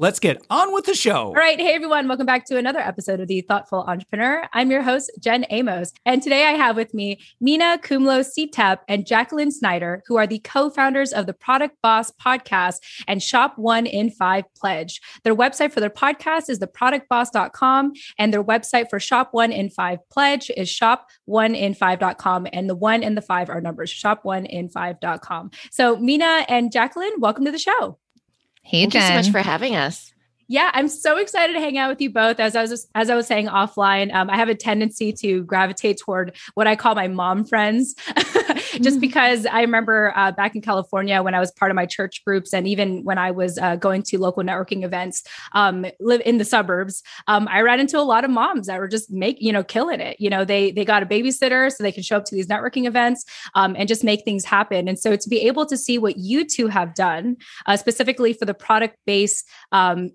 Let's get on with the show. All right. Hey, everyone. Welcome back to another episode of The Thoughtful Entrepreneur. I'm your host, Jen Amos. And today I have with me Minna Khounlo-Sithep and Jacqueline Snyder, who are the co founders of the Product Boss podcast and Shop One in Five Pledge. Their website for their podcast is theproductboss.com, and their website for Shop One in Five Pledge is shop1in5.com. And the one and the five are numbers, shop1in5.com. So, Minna and Jacqueline, welcome to the show. Hey, Thank Jen. you so much for having us. Yeah, I'm so excited to hang out with you both. As I was as I was saying offline, um, I have a tendency to gravitate toward what I call my mom friends, just because I remember uh, back in California when I was part of my church groups, and even when I was uh, going to local networking events, um, live in the suburbs, um, I ran into a lot of moms that were just make you know killing it. You know, they they got a babysitter so they can show up to these networking events um, and just make things happen. And so to be able to see what you two have done, uh, specifically for the product base um,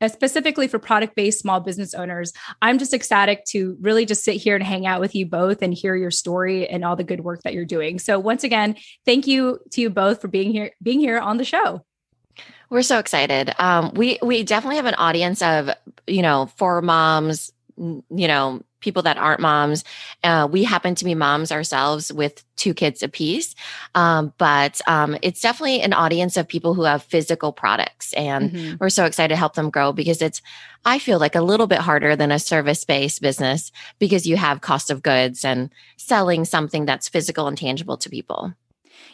uh, specifically for product based small business owners, I'm just ecstatic to really just sit here and hang out with you both and hear your story and all the good work that you're doing. So once again, thank you to you both for being here being here on the show. We're so excited. Um, we we definitely have an audience of you know for moms, you know people that aren't moms. Uh, we happen to be moms ourselves with two kids apiece, um, but um, it's definitely an audience of people who have physical products, and mm-hmm. we're so excited to help them grow because it's I feel like a little bit harder than a service based business because you have cost of goods and selling something that's physical and tangible to people.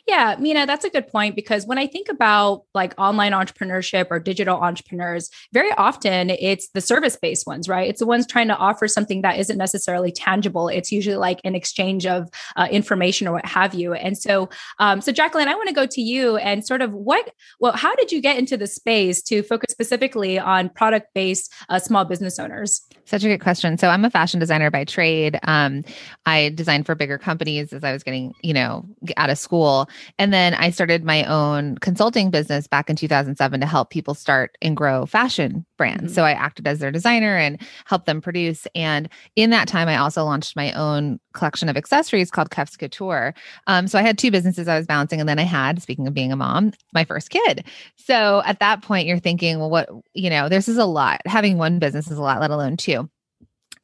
Yeah, Minna, that's a good point because when I think about like online entrepreneurship or digital entrepreneurs, very often it's the service based ones, right? It's the ones trying to offer something that isn't necessarily tangible. It's usually like an exchange of uh, information or what have you. And so, um, so Jacqueline, I want to go to you and sort of what, well, how did you get into the space to focus specifically on product based uh, small business owners? Such a good question. So I'm a fashion designer by trade. Um, I designed for bigger companies as I was getting, you know, out of school. And then I started my own consulting business back in 2007 to help people start and grow fashion brands. Mm-hmm. So I acted as their designer and helped them produce. And in that time, I also launched my own collection of accessories called Keff's Couture. Um, so I had two businesses I was balancing. And then I had, speaking of being a mom, my first kid. So at that point, you're thinking, well, what, you know, this is a lot. Having one business is a lot, let alone two.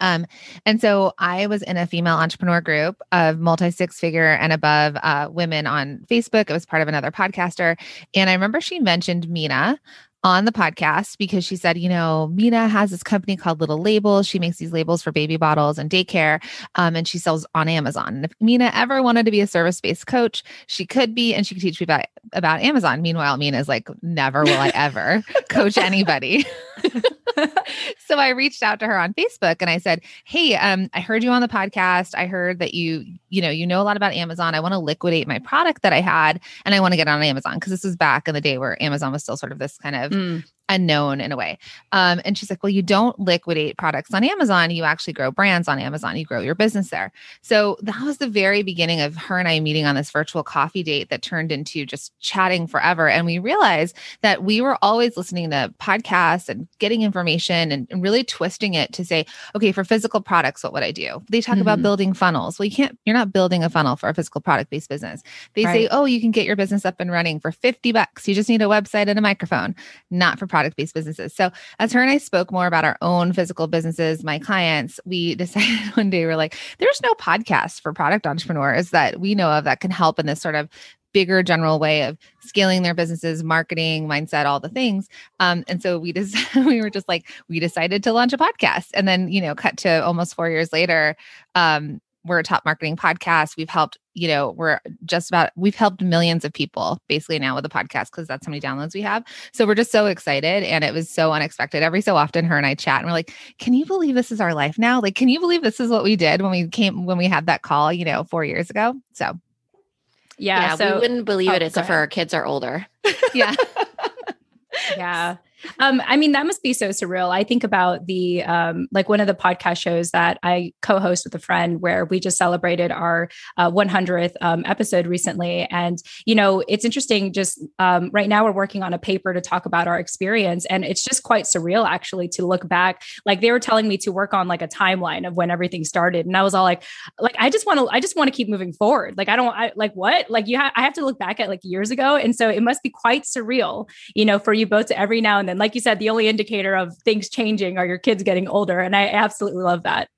Um, and so I was in a female entrepreneur group of multi six figure and above uh, women on Facebook. It was part of another podcaster. And I remember she mentioned Minna on the podcast because she said, you know, Minna has this company called Little Labels. She makes these labels for baby bottles and daycare, um, and she sells on Amazon. And if Minna ever wanted to be a service based coach, she could be, and she could teach me about about Amazon. Meanwhile, Minna is like, never will I ever coach anybody. so I reached out to her on Facebook and I said, "Hey, um, I heard you on the podcast. I heard that you, you know, you know a lot about Amazon. I want to liquidate my product that I had, and I want to get on Amazon because this was back in the day where Amazon was still sort of this kind of mm unknown in a way. Um, and she's like, Well, you don't liquidate products on Amazon. You actually grow brands on Amazon. You grow your business there. So that was the very beginning of her and I meeting on this virtual coffee date that turned into just chatting forever. And we realized that we were always listening to podcasts and getting information and, and really twisting it to say, okay, for physical products, what would I do? They talk mm-hmm. about building funnels. Well, you can't, you're not building a funnel for a physical product based business. They right. say, oh, you can get your business up and running for 50 bucks. You just need a website and a microphone, not for product based businesses. So, as her and I spoke more about our own physical businesses, my clients, we decided one day we're like, there's no podcast for product entrepreneurs that we know of that can help in this sort of bigger general way of scaling their businesses, marketing, mindset, all the things. Um, and so we just we were just like we decided to launch a podcast, and then you know, cut to almost four years later, um, we're a top marketing podcast. We've helped, you know, we're just about, we've helped millions of people basically now with the podcast because that's how many downloads we have. So we're just so excited. And it was so unexpected. Every so often, her and I chat and we're like, can you believe this is our life now? Like, can you believe this is what we did when we came, when we had that call, you know, four years ago? So, yeah. yeah so, we wouldn't believe oh, it except for our kids are older. yeah. yeah. Um, I mean, that must be so surreal. I think about the um, like one of the podcast shows that I co-host with a friend, where we just celebrated our uh, 100th um, episode recently, and you know, it's interesting. Just um, right now, we're working on a paper to talk about our experience, and it's just quite surreal actually to look back. Like they were telling me to work on like a timeline of when everything started, and I was all like, like I just want to, I just want to keep moving forward. Like I don't, I like what, like you have, I have to look back at like years ago, and so it must be quite surreal, you know, for you both to every now and then, like you said, the only indicator of things changing are your kids getting older. And I absolutely love that.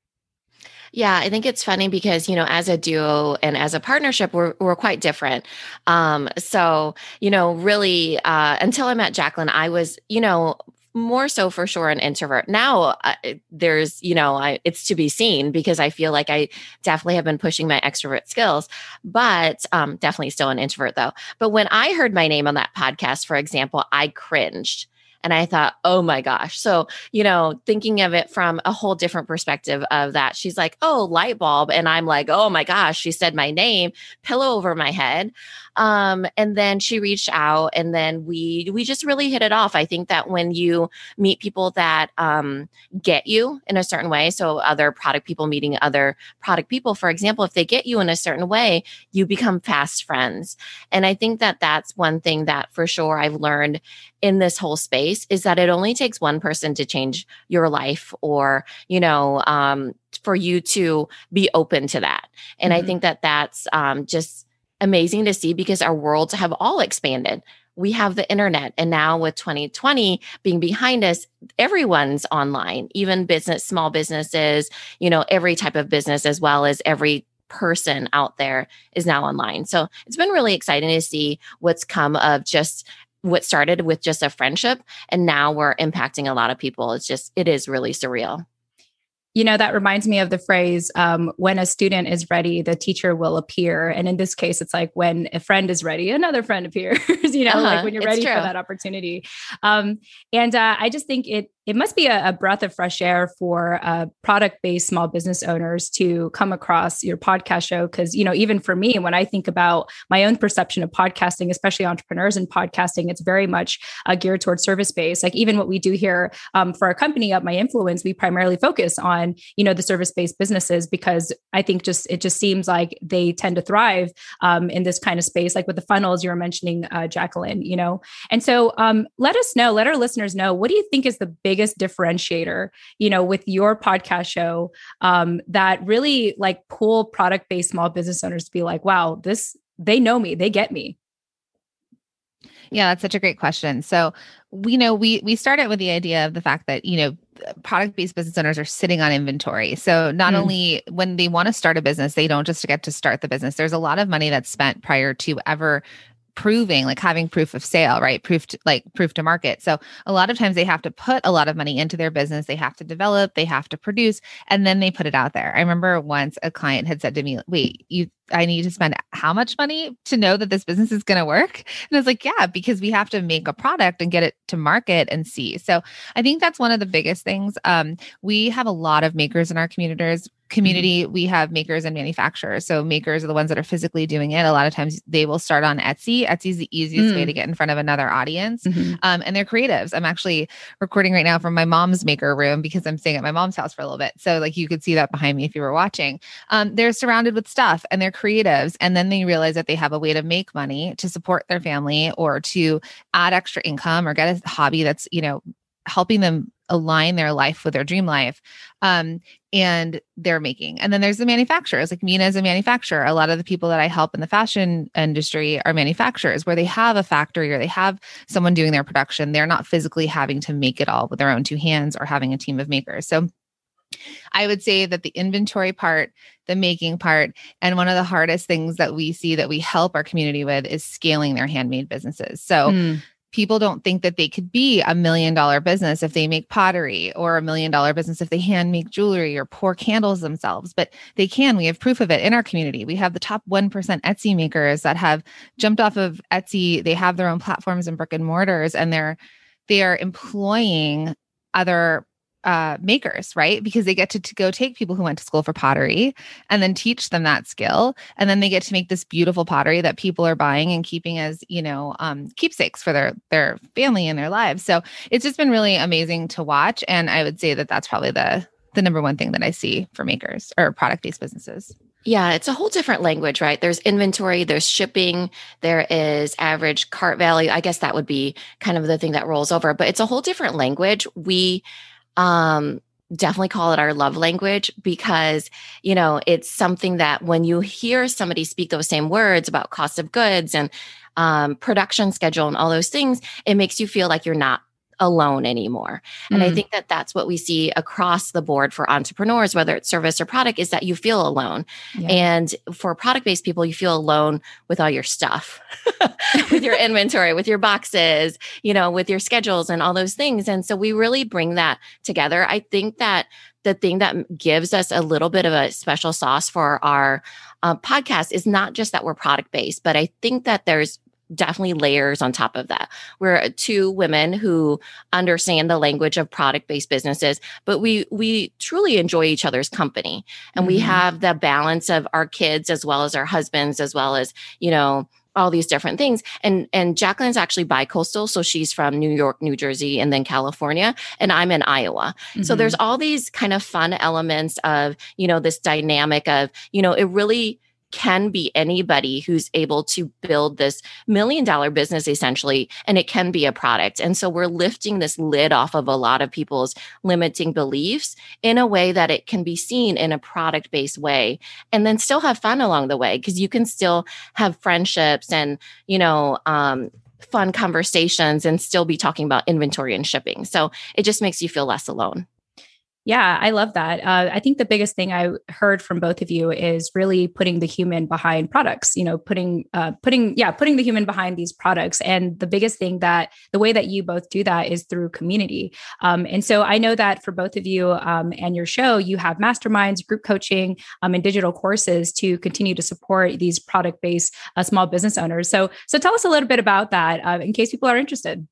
Yeah, I think it's funny because, you know, as a duo and as a partnership, we're, we're quite different. Um, so, you know, really, uh, until I met Jacqueline, I was, you know, more so for sure an introvert now uh, there's you know I, it's to be seen because i feel like i definitely have been pushing my extrovert skills but um, definitely still an introvert though but when i heard my name on that podcast for example i cringed and I thought, oh my gosh. So, you know, thinking of it from a whole different perspective of that, she's like, oh, light bulb. And I'm like, oh my gosh, she said my name, pillow over my head. Um, and then she reached out and then we we just really hit it off. I think that when you meet people that um, get you in a certain way, so other product people meeting other product people, for example, if they get you in a certain way, you become fast friends. And I think that that's one thing that for sure I've learned in this whole space is that it only takes one person to change your life or, you know, um, for you to be open to that. And mm-hmm. I think that that's um, just amazing to see because our worlds have all expanded. We have the internet. And now with 2020 being behind us, everyone's online, even business, small businesses, you know, every type of business, as well as every person out there is now online. So it's been really exciting to see what's come of just what started with just a friendship and now we're impacting a lot of people. It's just, it is really surreal. You know, that reminds me of the phrase um, when a student is ready, the teacher will appear. And in this case, it's like when a friend is ready, another friend appears, you know, uh-huh. like when you're ready for that opportunity. Um, and uh, I just think it, it must be a, a breath of fresh air for uh, product-based small business owners to come across your podcast show. Because you know even for me when i think about my own perception of podcasting especially entrepreneurs and podcasting it's very much uh, geared towards service based. Like even what we do here um, for our company up my influence we primarily focus on you know the service based businesses because i think just it just seems like they tend to thrive um, in this kind of space like with the funnels you were mentioning uh, jacqueline you know? And so um, let us know let our listeners know what do you think is the big biggest differentiator, you know, with your podcast show um, that really like pull product based small business owners to be like, wow, this, they know me, they get me? Yeah, that's such a great question. So we know we we started with the idea of the fact that you know product based business owners are sitting on inventory. So not mm. only when they want to start a business, they don't just get to start the business. There's a lot of money that's spent prior to ever proving like having proof of sale right proof to, like proof to market so a lot of times they have to put a lot of money into their business they have to develop they have to produce and then they put it out there i remember once a client had said to me wait you I need to spend how much money to know that this business is going to work? And I was like, yeah, because we have to make a product and get it to market and see. So I think that's one of the biggest things. Um, we have a lot of makers in our communities community mm-hmm. we have makers and manufacturers so makers are the ones that are physically doing it a lot of times they will start on etsy etsy is the easiest mm. way to get in front of another audience mm-hmm. um, and they're creatives i'm actually recording right now from my mom's maker room because i'm staying at my mom's house for a little bit so like you could see that behind me if you were watching um, they're surrounded with stuff and they're creatives and then they realize that they have a way to make money to support their family or to add extra income or get a hobby that's you know helping them align their life with their dream life um, and they're making. And then there's the manufacturers. Like minna is a manufacturer. A lot of the people that i help in the fashion industry are manufacturers where they have a factory or they have someone doing their production. They're not physically having to make it all with their own two hands or having a team of makers. So I would say that the inventory part, the making part, and one of the hardest things that we see that we help our community with is scaling their handmade businesses. So, mm. People don't think that they could be a million dollar business if they make pottery or a million dollar business if they hand make jewelry or pour candles themselves, but they can. We have proof of it in our community. We have the top 1% Etsy makers that have jumped off of Etsy. They have their own platforms and brick and mortars and they're they are employing other uh, makers, right? Because they get to, to go take people who went to school for pottery and then teach them that skill. And then they get to make this beautiful pottery that people are buying and keeping as, you know, um, keepsakes for their, their family and their lives. So it's just been really amazing to watch. And I would say that that's probably the, the number one thing that I see for makers or product based businesses. Yeah, it's a whole different language, right? There's inventory, there's shipping, there is average cart value. I guess that would be kind of the thing that rolls over, but it's a whole different language. We um definitely call it our love language because you know it's something that when you hear somebody speak those same words about cost of goods and um, production schedule and all those things it makes you feel like you're not alone anymore. And mm. I think that that's what we see across the board for entrepreneurs, whether it's service or product, is that you feel alone. Yeah. And for product based people, you feel alone with all your stuff, with your inventory, with your boxes, you know, with your schedules and all those things. And so we really bring that together. I think that the thing that gives us a little bit of a special sauce for our uh, podcast is not just that we're product based, but I think that there's definitely layers on top of that. We're two women who understand the language of product-based businesses, but we we truly enjoy each other's company. And mm-hmm. we have the balance of our kids as well as our husbands as well as, you know, all these different things. And and Jacqueline's actually bi-coastal, so she's from New York, New Jersey, and then California, and I'm in Iowa. Mm-hmm. So there's all these kind of fun elements of, you know, this dynamic of, you know, it really can be anybody who's able to build this million dollar business essentially, and it can be a product. And so we're lifting this lid off of a lot of people's limiting beliefs in a way that it can be seen in a product based way and then still have fun along the way because you can still have friendships and, you know, um, fun conversations and still be talking about inventory and shipping. So it just makes you feel less alone. Yeah, I love that. Uh, I think the biggest thing I heard from both of you is really putting the human behind products. You know, putting uh, putting yeah, putting the human behind these products. And the biggest thing that the way that you both do that is through community. Um, and so I know that for both of you um, and your show, you have masterminds, group coaching, um, and digital courses to continue to support these product based uh, small business owners. So so tell us a little bit about that uh, in case people are interested.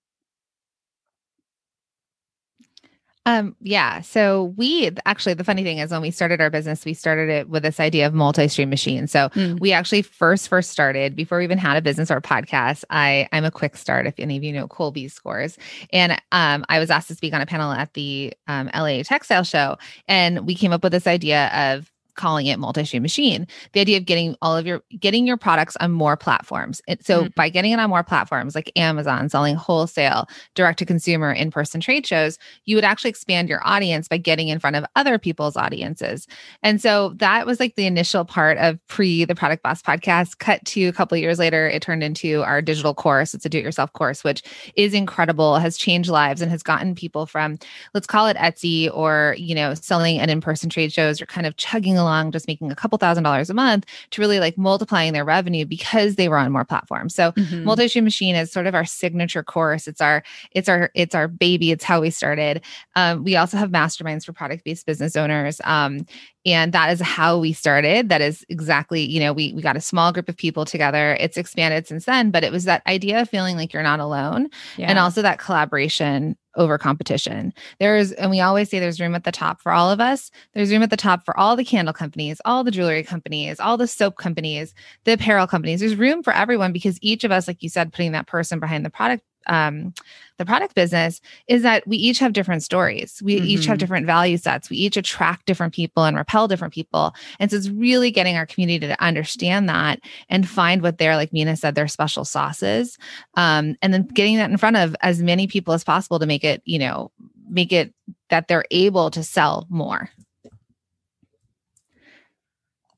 Um, yeah. So we actually, the funny thing is when we started our business, we started it with this idea of multi-stream machine. So mm. we actually first, first started before we even had a business or a podcast. I, I'm a quick start. If any of you know Kolbe scores. And, um, I was asked to speak on a panel at the, um, LA textile show. And we came up with this idea of calling it multi-stream machine the idea of getting all of your getting your products on more platforms. It, so mm-hmm. by getting it on more platforms like amazon selling wholesale direct to consumer in-person trade shows you would actually expand your audience by getting in front of other people's audiences. And so that was like the initial part of pre the product boss podcast. Cut to a couple years later it turned into our digital course. It's a do-it-yourself course which is incredible has changed lives and has gotten people from let's call it etsy or you know selling at in-person trade shows or kind of chugging along just making a couple thousand dollars a month to really like multiplying their revenue because they were on more platforms. So mm-hmm. multi-stream machine is sort of our signature course. It's our it's our it's our baby. It's how we started. Um, we also have masterminds for product-based business owners. Um, and that is how we started. That is exactly you know we we got a small group of people together. It's expanded since then but it was that idea of feeling like you're not alone yeah. and also that collaboration over competition. There's and we always say there's room at the top for all of us. There's room at the top for all the candle companies all the jewelry companies all the soap companies the apparel companies. There's room for everyone because each of us like you said putting that person behind the product um, the product business is that we each have different stories. We mm-hmm. each have mm-hmm. different value sets. We each attract different people and repel different people. And so it's really getting our community to understand that and find what their, like Minna said, their special sauces. Um, and then getting that in front of as many people as possible to make it, you know, make it that they're able to sell more.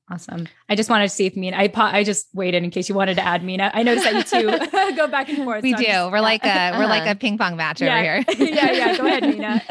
Awesome. I just wanted to see if Minna, I I just waited in case you wanted to add Minna. I noticed that you two go back and forth. We so do. Just, we're yeah. like a we're like uh-huh. a ping pong match yeah. over here. yeah, yeah. Go ahead, Minna.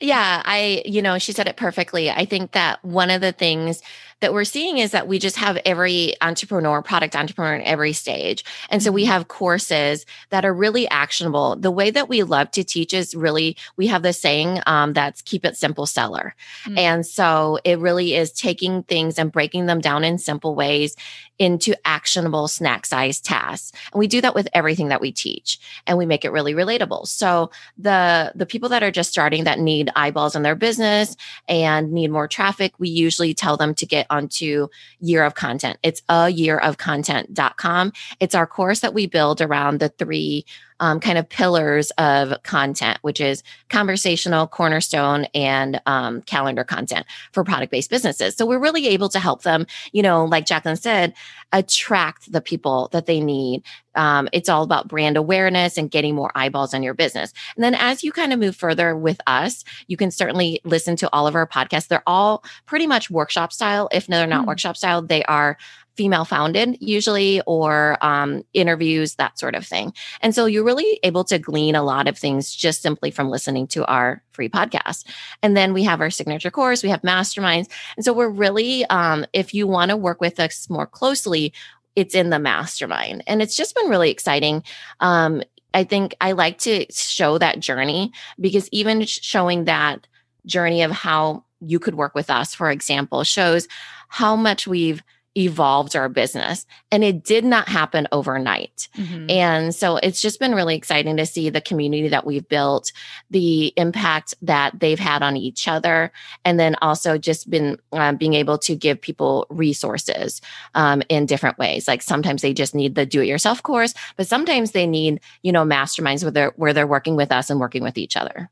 yeah, I you know she said it perfectly. I think that one of the things that we're seeing is that we just have every entrepreneur, product entrepreneur in every stage. And so we Mm-hmm. have courses that are really actionable. The way that we love to teach is really, we have this saying um, that's keep it simple seller. Mm. And so it really is taking things and breaking them down in simple ways into actionable snack size tasks. And we do that with everything that we teach and we make it really relatable. So the the people that are just starting that need eyeballs in their business and need more traffic, we usually tell them to get onto year of content. It's a year of content.com. It's our course that we build around the three um, kind of pillars of content, which is conversational, cornerstone, and um, calendar content for product based businesses. So we're really able to help them, you know, like Jacqueline said, attract the people that they need. Um, it's all about brand awareness and getting more eyeballs on your business. And then as you kind of move further with us, you can certainly listen to all of our podcasts. They're all pretty much workshop style. If they're not Hmm. workshop style, they are female founded usually or um, interviews that sort of thing. And so you're really able to glean a lot of things just simply from listening to our free podcast. And then we have our signature course we have masterminds. And so we're really um, if you want to work with us more closely it's in the mastermind. And it's just been really exciting. Um, i think i like to show that journey because even showing that journey of how you could work with us for example shows how much we've evolved our business and it did not happen overnight Mhm. and so it's just been really exciting to see the community that we've built, the impact that they've had on each other, and then also just been um, being able to give people resources um, in different ways. Like sometimes they just need the do-it-yourself course, but sometimes they need you know masterminds where they're where they're working with us and working with each other.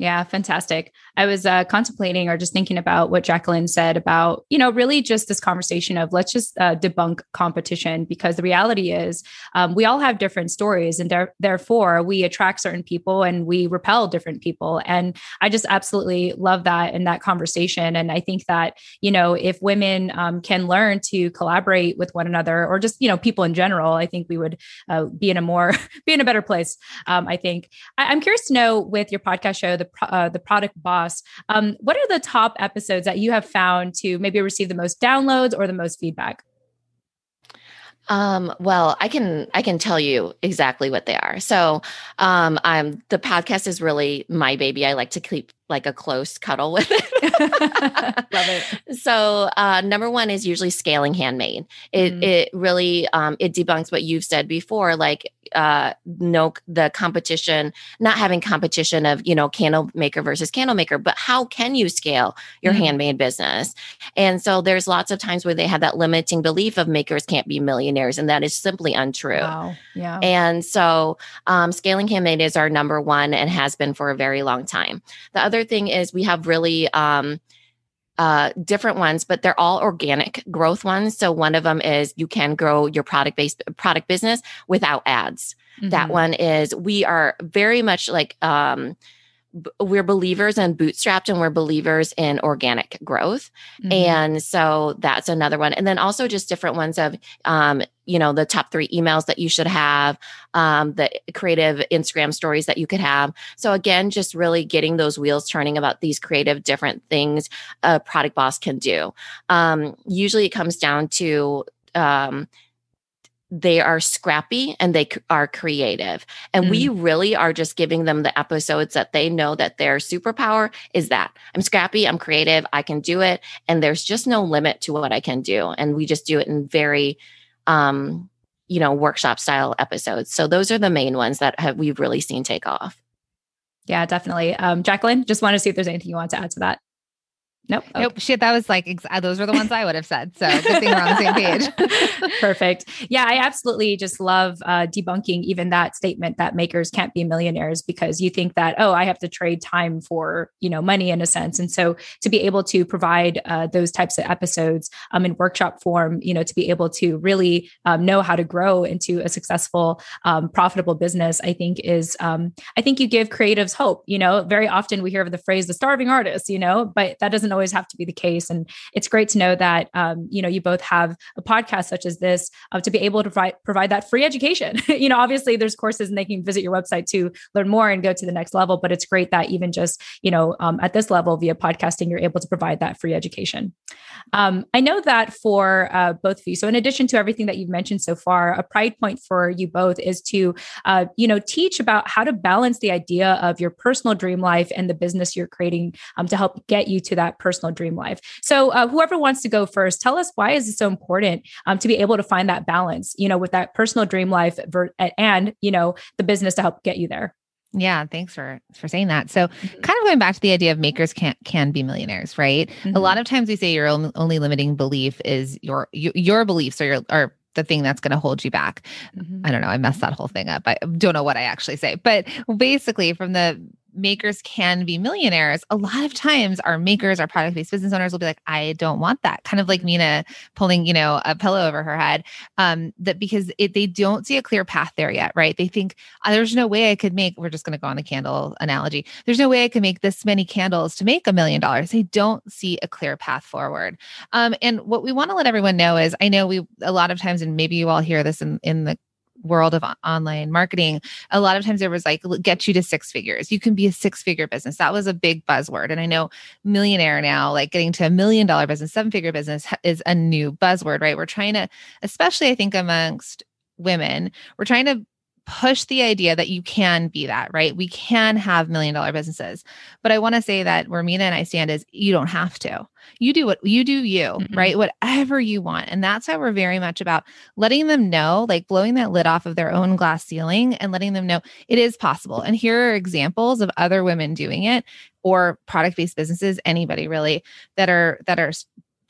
Yeah, fantastic. I was uh, contemplating or just thinking about what Jacqueline said about, you know, really just this conversation of let's just uh, debunk competition because the reality is um, we all have different stories and there- therefore we attract certain people and we repel different people. And I just absolutely love that in that conversation. And I think that, you know, if women um, can learn to collaborate with one another or just, you know, people in general, I think we would uh, be in a more, be in a better place. Um, I think I- I'm curious to know with your podcast show, the uh, the product boss, um, what are the top episodes that you have found to maybe receive the most downloads or the most feedback? Um, well, I can I can tell you exactly what they are. So, um, I'm the podcast is really my baby. I like to keep like a close cuddle with it. Love it. So, uh, number one is usually scaling handmade. It Mhm. it really um, it debunks what you've said before, like uh, no the competition, not having competition of you know candle maker versus candle maker, but how can you scale your Mhm. handmade business? And so, there's lots of times where they have that limiting belief of makers can't be millionaires, and that is simply untrue. Wow. Yeah. And so, um, scaling handmade is our number one and has been for a very long time. The other thing is we have really um, uh, different ones, but they're all organic growth ones. So one of them is you can grow your product based product business without ads. That Mhm. one is we are very much like um, we're believers in bootstrapped and we're believers in organic growth. Mhm. And so that's another one. And then also just different ones of, um, you know, the top three emails that you should have, um, the creative Instagram stories that you could have. So again, just really getting those wheels turning about these creative different things a product boss can do. Um, usually it comes down to, um, they are scrappy and they are creative. And we really are just giving them the episodes that they know that their superpower is that I'm scrappy, I'm creative, I can do it. And there's just no limit to what I can do. And we just do it in very, um, you know, workshop style episodes. So those are the main ones that have we've really seen take off. yeah, definitely. Um, Jacqueline, just want to see if there's anything you want to add to that. Nope. Okay. Nope. Shit. That was like, ex- uh, those were the ones I would have said. So good thing we're on the same page. Perfect. Yeah, I absolutely just love uh, debunking even that statement that makers can't be millionaires because you think that oh, I have to trade time for you know money in a sense, and so to be able to provide uh, those types of episodes um, in workshop form, you know, to be able to really um, know how to grow into a successful, um, profitable business, I think is um, I think you give creatives hope. You know, very often we hear of the phrase the starving artist, you know, but that doesn't always always have to be the case. And it's great to know that, um, you know, you both have a podcast such as this uh, to be able to provide, provide that free education. you know, obviously there's courses and they can visit your website to learn more and go to the next level, but it's great that even just, you know, um, at this level via podcasting, you're able to provide that free education. Um, I know that for uh, both of you. So in addition to everything that you've mentioned so far, a pride point for you both is to, uh, you know, teach about how to balance the idea of your personal dream life and the business you're creating um, to help get you to that personal dream life. So uh, whoever wants to go first, tell us why is it so important um, to be able to find that balance, you know, with that personal dream life ver- and, you know, the business to help get you there. Yeah, thanks for for saying that. So, mm-hmm. kind of going back to the idea of makers can can be millionaires, right? Mm-hmm. A lot of times we say your only limiting belief is your your, beliefs or your or the thing that's going to hold you back. Mm-hmm. I don't know. I messed that whole thing up. I don't know what I actually say, but basically, from the makers can be millionaires, a lot of times our makers, our product based business owners will be like, I don't want that. Kind of like Minna pulling, you know, a pillow over her head. Um, that because it, they don't see a clear path there yet, right? They think oh, there's no way I could make, we're just going to go on the candle analogy. There's no way I could make this many candles to make a million dollars. They don't see a clear path forward. Um, and what we want to let everyone know is I know we, a lot of times, and maybe you all hear this in, in the world of online marketing, a lot of times there was like, get you to six figures. You can be a six figure business. That was a big buzzword. And I know millionaire now, like getting to a million dollar business, seven figure business is a new buzzword, right? We're trying to, especially I think amongst women, we're trying to push the idea that you can be that, right? We can have million dollar businesses. But I want to say that where Minna and I stand is you don't have to. You do what you do, you, mm-hmm. right? Whatever you want. And that's why we're very much about letting them know, like blowing that lid off of their own glass ceiling and letting them know it is possible. And here are examples of other women doing it or product based businesses, anybody really that are that are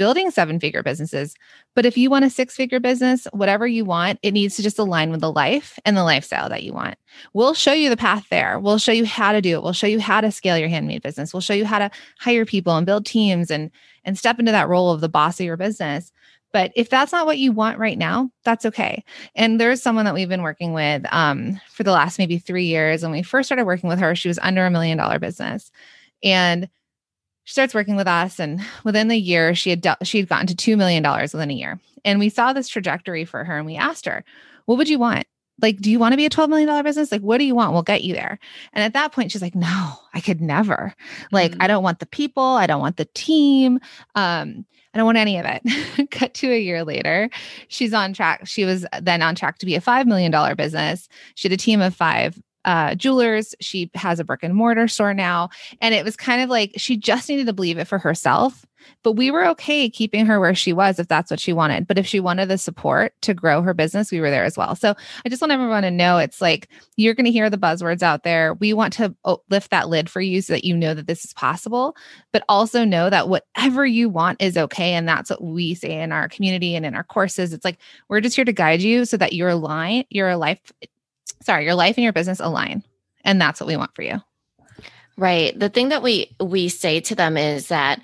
building seven figure businesses. But if you want a six figure business, whatever you want, it needs to just align with the life and the lifestyle that you want. We'll show you the path there. We'll show you how to do it. We'll show you how to scale your handmade business. We'll show you how to hire people and build teams and and step into that role of the boss of your business. But if that's not what you want right now, that's okay. And there's someone that we've been working with um, for the last maybe three years. When we first started working with her, she was under a million dollar business. And she starts working with us and within the year she had she had gotten to 2 million dollars within a year and we saw this trajectory for her and we asked her what would you want like do you want to be a 12 million dollar business like what do you want we'll get you there and at that point she's like no i could never like mm-hmm. i don't want the people i don't want the team um I don't want any of it. Cut to a year later, she's on track. She was then on track to be a $5 million business. She had a team of five uh, jewelers. She has a brick and mortar store now. And it was kind of like she just needed to believe it for herself. But we were okay keeping her where she was if that's what she wanted. But if she wanted the support to grow her business, we were there as well. So I just want everyone to know it's like you're going to hear the buzzwords out there. We want to oh, lift that lid for you so that you know that this is possible, but also know that whatever you want is okay. And that's what we say in our community and in our courses. It's like we're just here to guide you so that your line, your life sorry, your life and your business align. And that's what we want for you. Right. The thing that we we say to them is that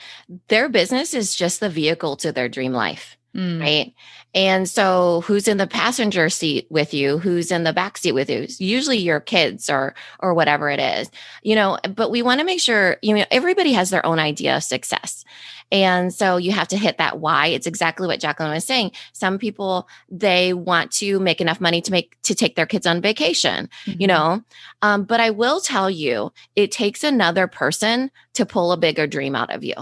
their business is just the vehicle to their dream life. Mm. Right. And so who's in the passenger seat with you? Who's in the back seat with you? Usually your kids or or whatever it is. You know, but we want to make sure, you know, everybody has their own idea of success. And so you have to hit that why. It's exactly what Jacqueline was saying. Some people, they want to make enough money to make, to take their kids on vacation, mm-hmm. you know? Um, but I will tell you, it takes another person to pull a bigger dream out of you.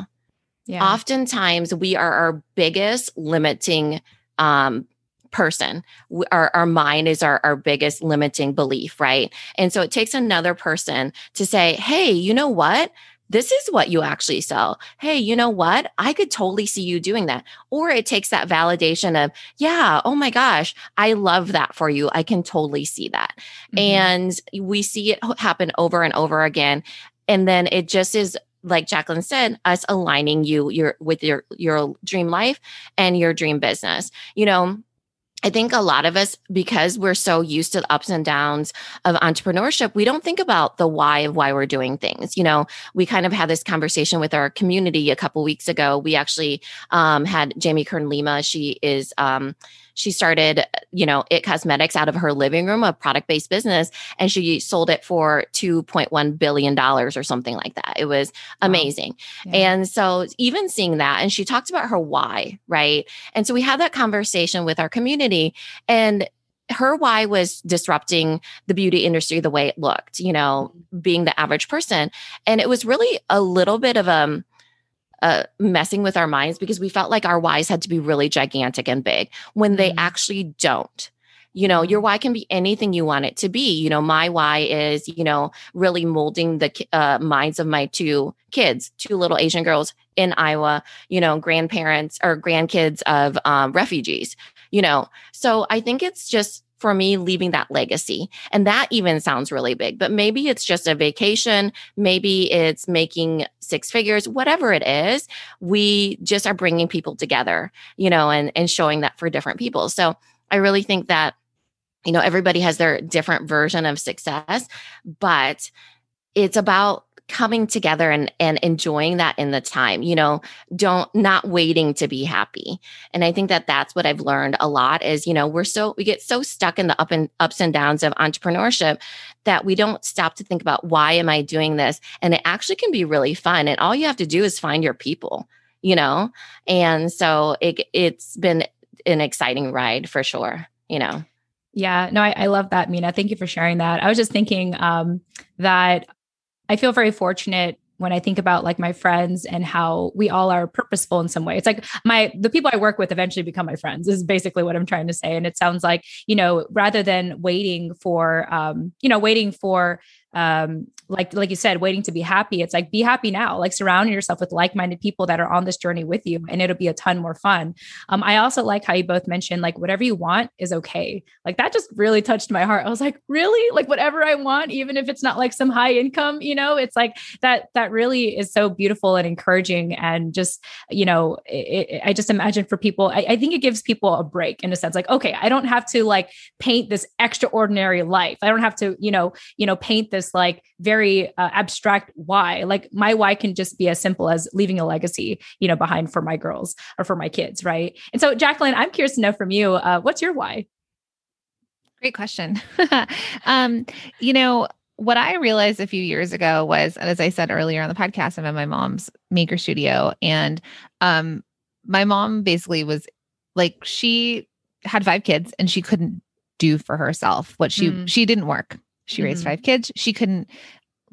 Yeah. Oftentimes we are our biggest limiting, um, person. Our, our mind is our, our biggest limiting belief, right? And so it takes another person to say, hey, you know what? this is what you actually sell. Hey, you know what? I could totally see you doing that. Or it takes that validation of, yeah, oh my gosh, I love that for you. I can totally see that. Mm-hmm. And we see it happen over and over again. And then it just is like Jacqueline said, us aligning you your with your your dream life and your dream business. You know, I think a lot of us, because we're so used to the ups and downs of entrepreneurship, we don't think about the why of why we're doing things. You know, we kind of had this conversation with our community a couple weeks ago. We actually um, had Jamie Kern Lima. She is um, she started, you know, It Cosmetics out of her living room, a product based business, and she sold it for $2.1 billion or something like that. It was amazing. Wow. Yeah. And so, even seeing that, and she talked about her why, right? And so, we had that conversation with our community, and her why was disrupting the beauty industry the way it looked, you know, mm-hmm. being the average person. And it was really a little bit of a, um, uh, messing with our minds because we felt like our whys had to be really gigantic and big when they mm. actually don't. You know, your mm-hmm. why can be anything you want it to be. You know, my why is, you know, really molding the uh, minds of my two kids, two little Asian girls in Iowa, you know, grandparents or grandkids of um, refugees, you know. So I think it's just for me leaving that legacy. And that even sounds really big, but maybe it's just a vacation. Maybe it's making six figures, whatever it is. We just are bringing people together, you know, and, and showing that for different people. So I really think that, you know, everybody has their different version of success, but it's about coming together and and enjoying that in the time you know don't not waiting to be happy and i think that that's what i've learned a lot is you know we're so we get so stuck in the up and ups and downs of entrepreneurship that we don't stop to think about why am i doing this and it actually can be really fun and all you have to do is find your people you know and so it it's been an exciting ride for sure you know yeah, no, I, I, love that, Minna. Thank you for sharing that. I was just thinking um, that I feel very fortunate when I think about like my friends and how we all are purposeful in some way. It's like my the people I work with eventually become my friends is basically what I'm trying to say. And it sounds like, you know, rather than waiting for um, you know, waiting for um like like you said waiting to be happy. It's like be happy now like surround yourself with like-minded people that are on this journey with you and it'll be a ton more fun. Um i also like how you both mentioned like whatever you want is okay. Like that just really touched my heart. I was like really? Like whatever i want even if it's not like some high income you know? It's like that that really is so beautiful and encouraging and just you know it, it, i just imagine for people I, I think it gives people a break in a sense like okay i don't have to like paint this extraordinary life. I don't have to you know you know paint this this like very uh, abstract why. Like my why can just be as simple as leaving a legacy, you know, behind for my girls or for my kids, right? And so, Jacqueline, I'm curious to know from you, uh, what's your why? Great question. um, you know, what I realized a few years ago was, as I said earlier on the podcast, I'm at my mom's maker studio, and um, my mom basically was like she had five kids and she couldn't do for herself what she mm. she didn't work she mm-hmm. raised five kids. She couldn't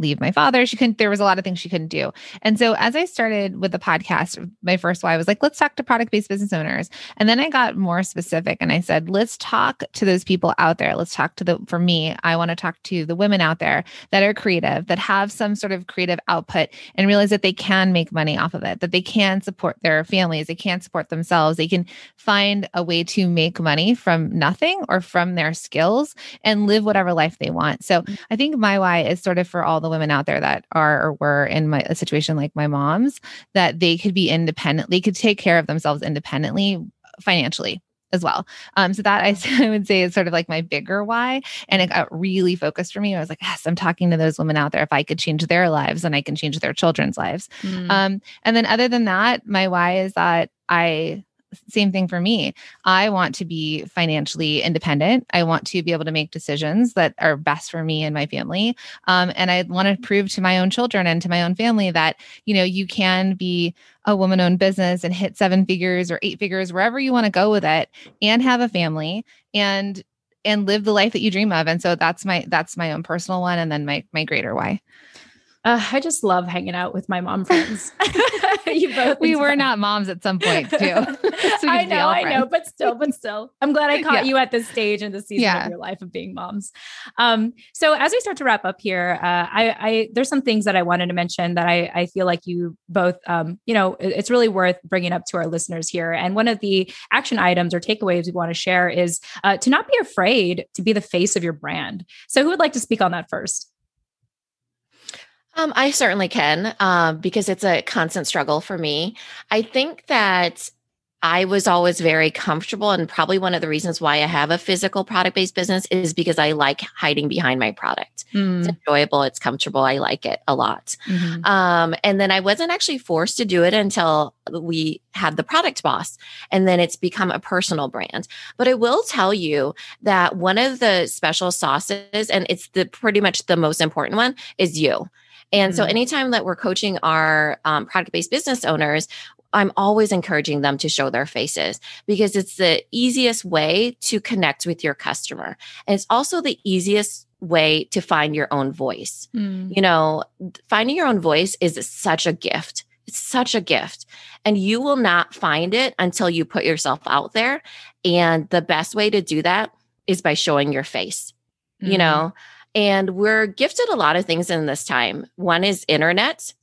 leave my father. She couldn't, there was a lot of things she couldn't do. And so as I started with the podcast, my first why was like, let's talk to product based business owners. And then I got more specific and I said, let's talk to those people out there. Let's talk to the, for me, I want to talk to the women out there that are creative, that have some sort of creative output and realize that they can make money off of it, that they can support their families, they can support themselves, they can find a way to make money from nothing or from their skills and live whatever life they want. So mm. I think my why is sort of for all the women out there that are or were in my a situation like my mom's that they could be independent they could take care of themselves independently financially as well. Um, so that I, I, would say is sort of like my bigger why. And it got really focused for me. I was like, yes, I'm talking to those women out there. If I could change their lives, then I can change their children's lives. Mm. Um, and then other than that, my why is that I same thing for me. I want to be financially independent. I want to be able to make decisions that are best for me and my family. Um, and I want to prove to my own children and to my own family that, you know, you can be a woman owned business and hit seven figures or eight figures, wherever you want to go with it and have a family and and live the life that you dream of. And so that's my that's my own personal one and then my my greater why. Uh, I just love hanging out with my mom friends. you both. We were not moms at some point too. so I know, I know, but still, but still, I'm glad I caught yeah. you at this stage in the season yeah. of your life of being moms. Um, so as we start to wrap up here, uh, I, I, there's some things that I wanted to mention that I, I feel like you both, um, you know, it's really worth bringing up to our listeners here. And one of the action items or takeaways we want to share is uh, to not be afraid to be the face of your brand. So who would like to speak on that first? Um, I certainly can um, because it's a constant struggle for me. I think that I was always very comfortable, and probably one of the reasons why I have a physical product based business is because I like hiding behind my product. Mm. It's enjoyable, it's comfortable. I like it a lot. Mm-hmm. Um, and then I wasn't actually forced to do it until we had the product boss, and then it's become a personal brand. But I will tell you that one of the special sauces, and it's the pretty much the most important one, is you. And mm-hmm. so, anytime that we're coaching our um, product based business owners, I'm always encouraging them to show their faces because it's the easiest way to connect with your customer. And it's also the easiest way to find your own voice. Mm. You know, finding your own voice is such a gift. It's such a gift. And you will not find it until you put yourself out there. And the best way to do that is by showing your face, mm. you know? And we're gifted a lot of things in this time. One is internet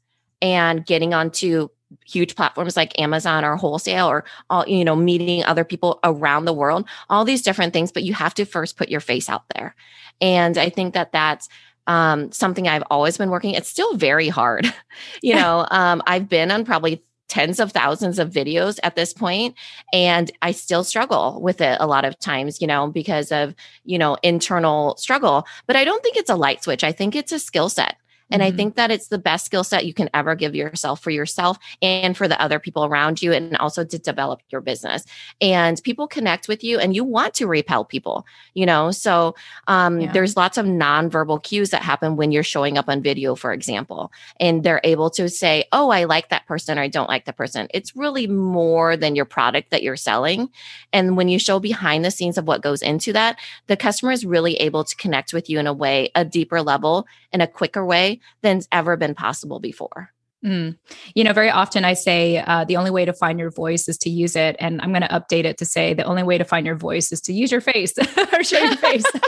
and getting onto huge platforms like Amazon or wholesale or all, you know, meeting other people around the world, all these different things, but you have to first put your face out there. And I think that that's um, something I've always been working. It's still very hard. you know, um, I've been on probably tens of thousands of videos at this point and i still struggle with it a lot of times you know because of you know internal struggle but i don't think it's a light switch. I think it's a skill set and mm-hmm. I think that it's the best skill set you can ever give yourself for yourself and for the other people around you, and also to develop your business. And people connect with you, and you want to repel people, you know? So um, yeah. there's lots of nonverbal cues that happen when you're showing up on video, for example, and they're able to say, Oh, I like that person, or I don't like that person. It's really more than your product that you're selling. And when you show behind the scenes of what goes into that, the customer is really able to connect with you in a way, a deeper level, in a quicker way than's ever been possible before. Mm. You know, very often I say uh, the only way to find your voice is to use it. And I'm going to update it to say the only way to find your voice is to use your face or show your face.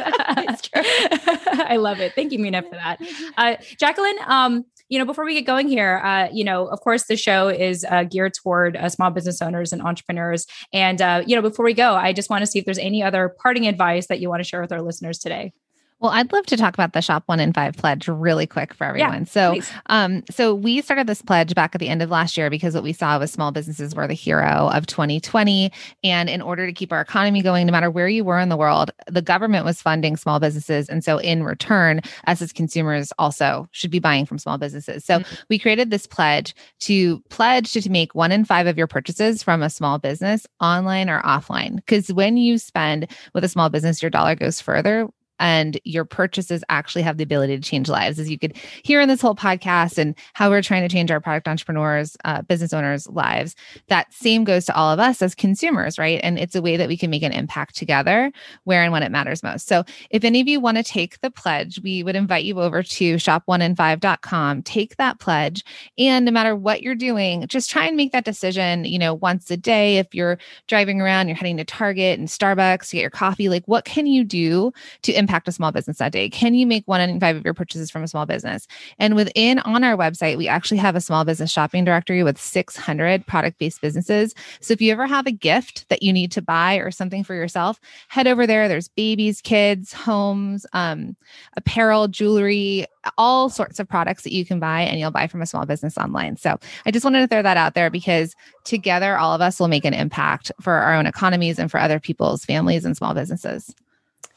I love it. Thank you, Minna, for that. Uh, Jacqueline, um, you know, before we get going here, uh, you know, of course, the show is uh, geared toward uh, small business owners and entrepreneurs. And, uh, you know, before we go, I just want to see if there's any other parting advice that you want to share with our listeners today. Well, I'd love to talk about the shop one in five pledge really quick for everyone. Yeah, so, please. um, so we started this pledge back at the end of last year because what we saw was small businesses were the hero of 2020. And in order to keep our economy going, no matter where you were in the world, the government was funding small businesses. And so in return, us as consumers also should be buying from small businesses. So mm-hmm. we created this pledge to pledge to, to make one in five of your purchases from a small business online or offline. Because when you spend with a small business, your dollar goes further and your purchases actually have the ability to change lives as you could hear in this whole podcast and how we're trying to change our product entrepreneurs uh, business owners lives. That same goes to all of us as consumers right? And it's a way that we can make an impact together where and when it matters most. So if any of you want to take the pledge we would invite you over to shop1in5.com take that pledge and no matter what you're doing just try and make that decision you know once a day. If you're driving around you're heading to target and starbucks to get your coffee like what can you do to impact impact a small business that day? Can you make one in five of your purchases from a small business? And within on our website, we actually have a small business shopping directory with 600 product based businesses. So if you ever have a gift that you need to buy or something for yourself, head over there. There's babies, kids, homes, um, apparel, jewelry, all sorts of products that you can buy and you'll buy from a small business online. So I just wanted to throw that out there because together, all of us will make an impact for our own economies and for other people's families and small businesses.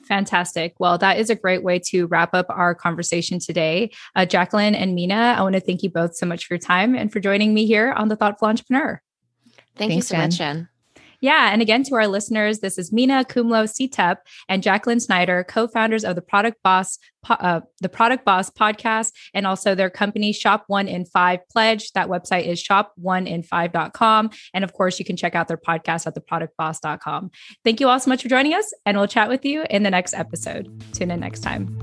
Fantastic. Well, that is a great way to wrap up our conversation today. Uh, Jacqueline and Minna, I want to thank you both so much for your time and for joining me here on The Thoughtful Entrepreneur. Thank Thanks, you so Jen. much, Jen. Yeah. And again, to our listeners, this is Minna Khounlo-Sithep and Jacqueline Snyder, co-founders of the Product Boss, uh, the Product Boss podcast, and also their company Shop One in Five Pledge. That website is shop1in5.com. And of course, you can check out their podcast at theproductboss.com. Thank you all so much for joining us, and we'll chat with you in the next episode. Tune in next time.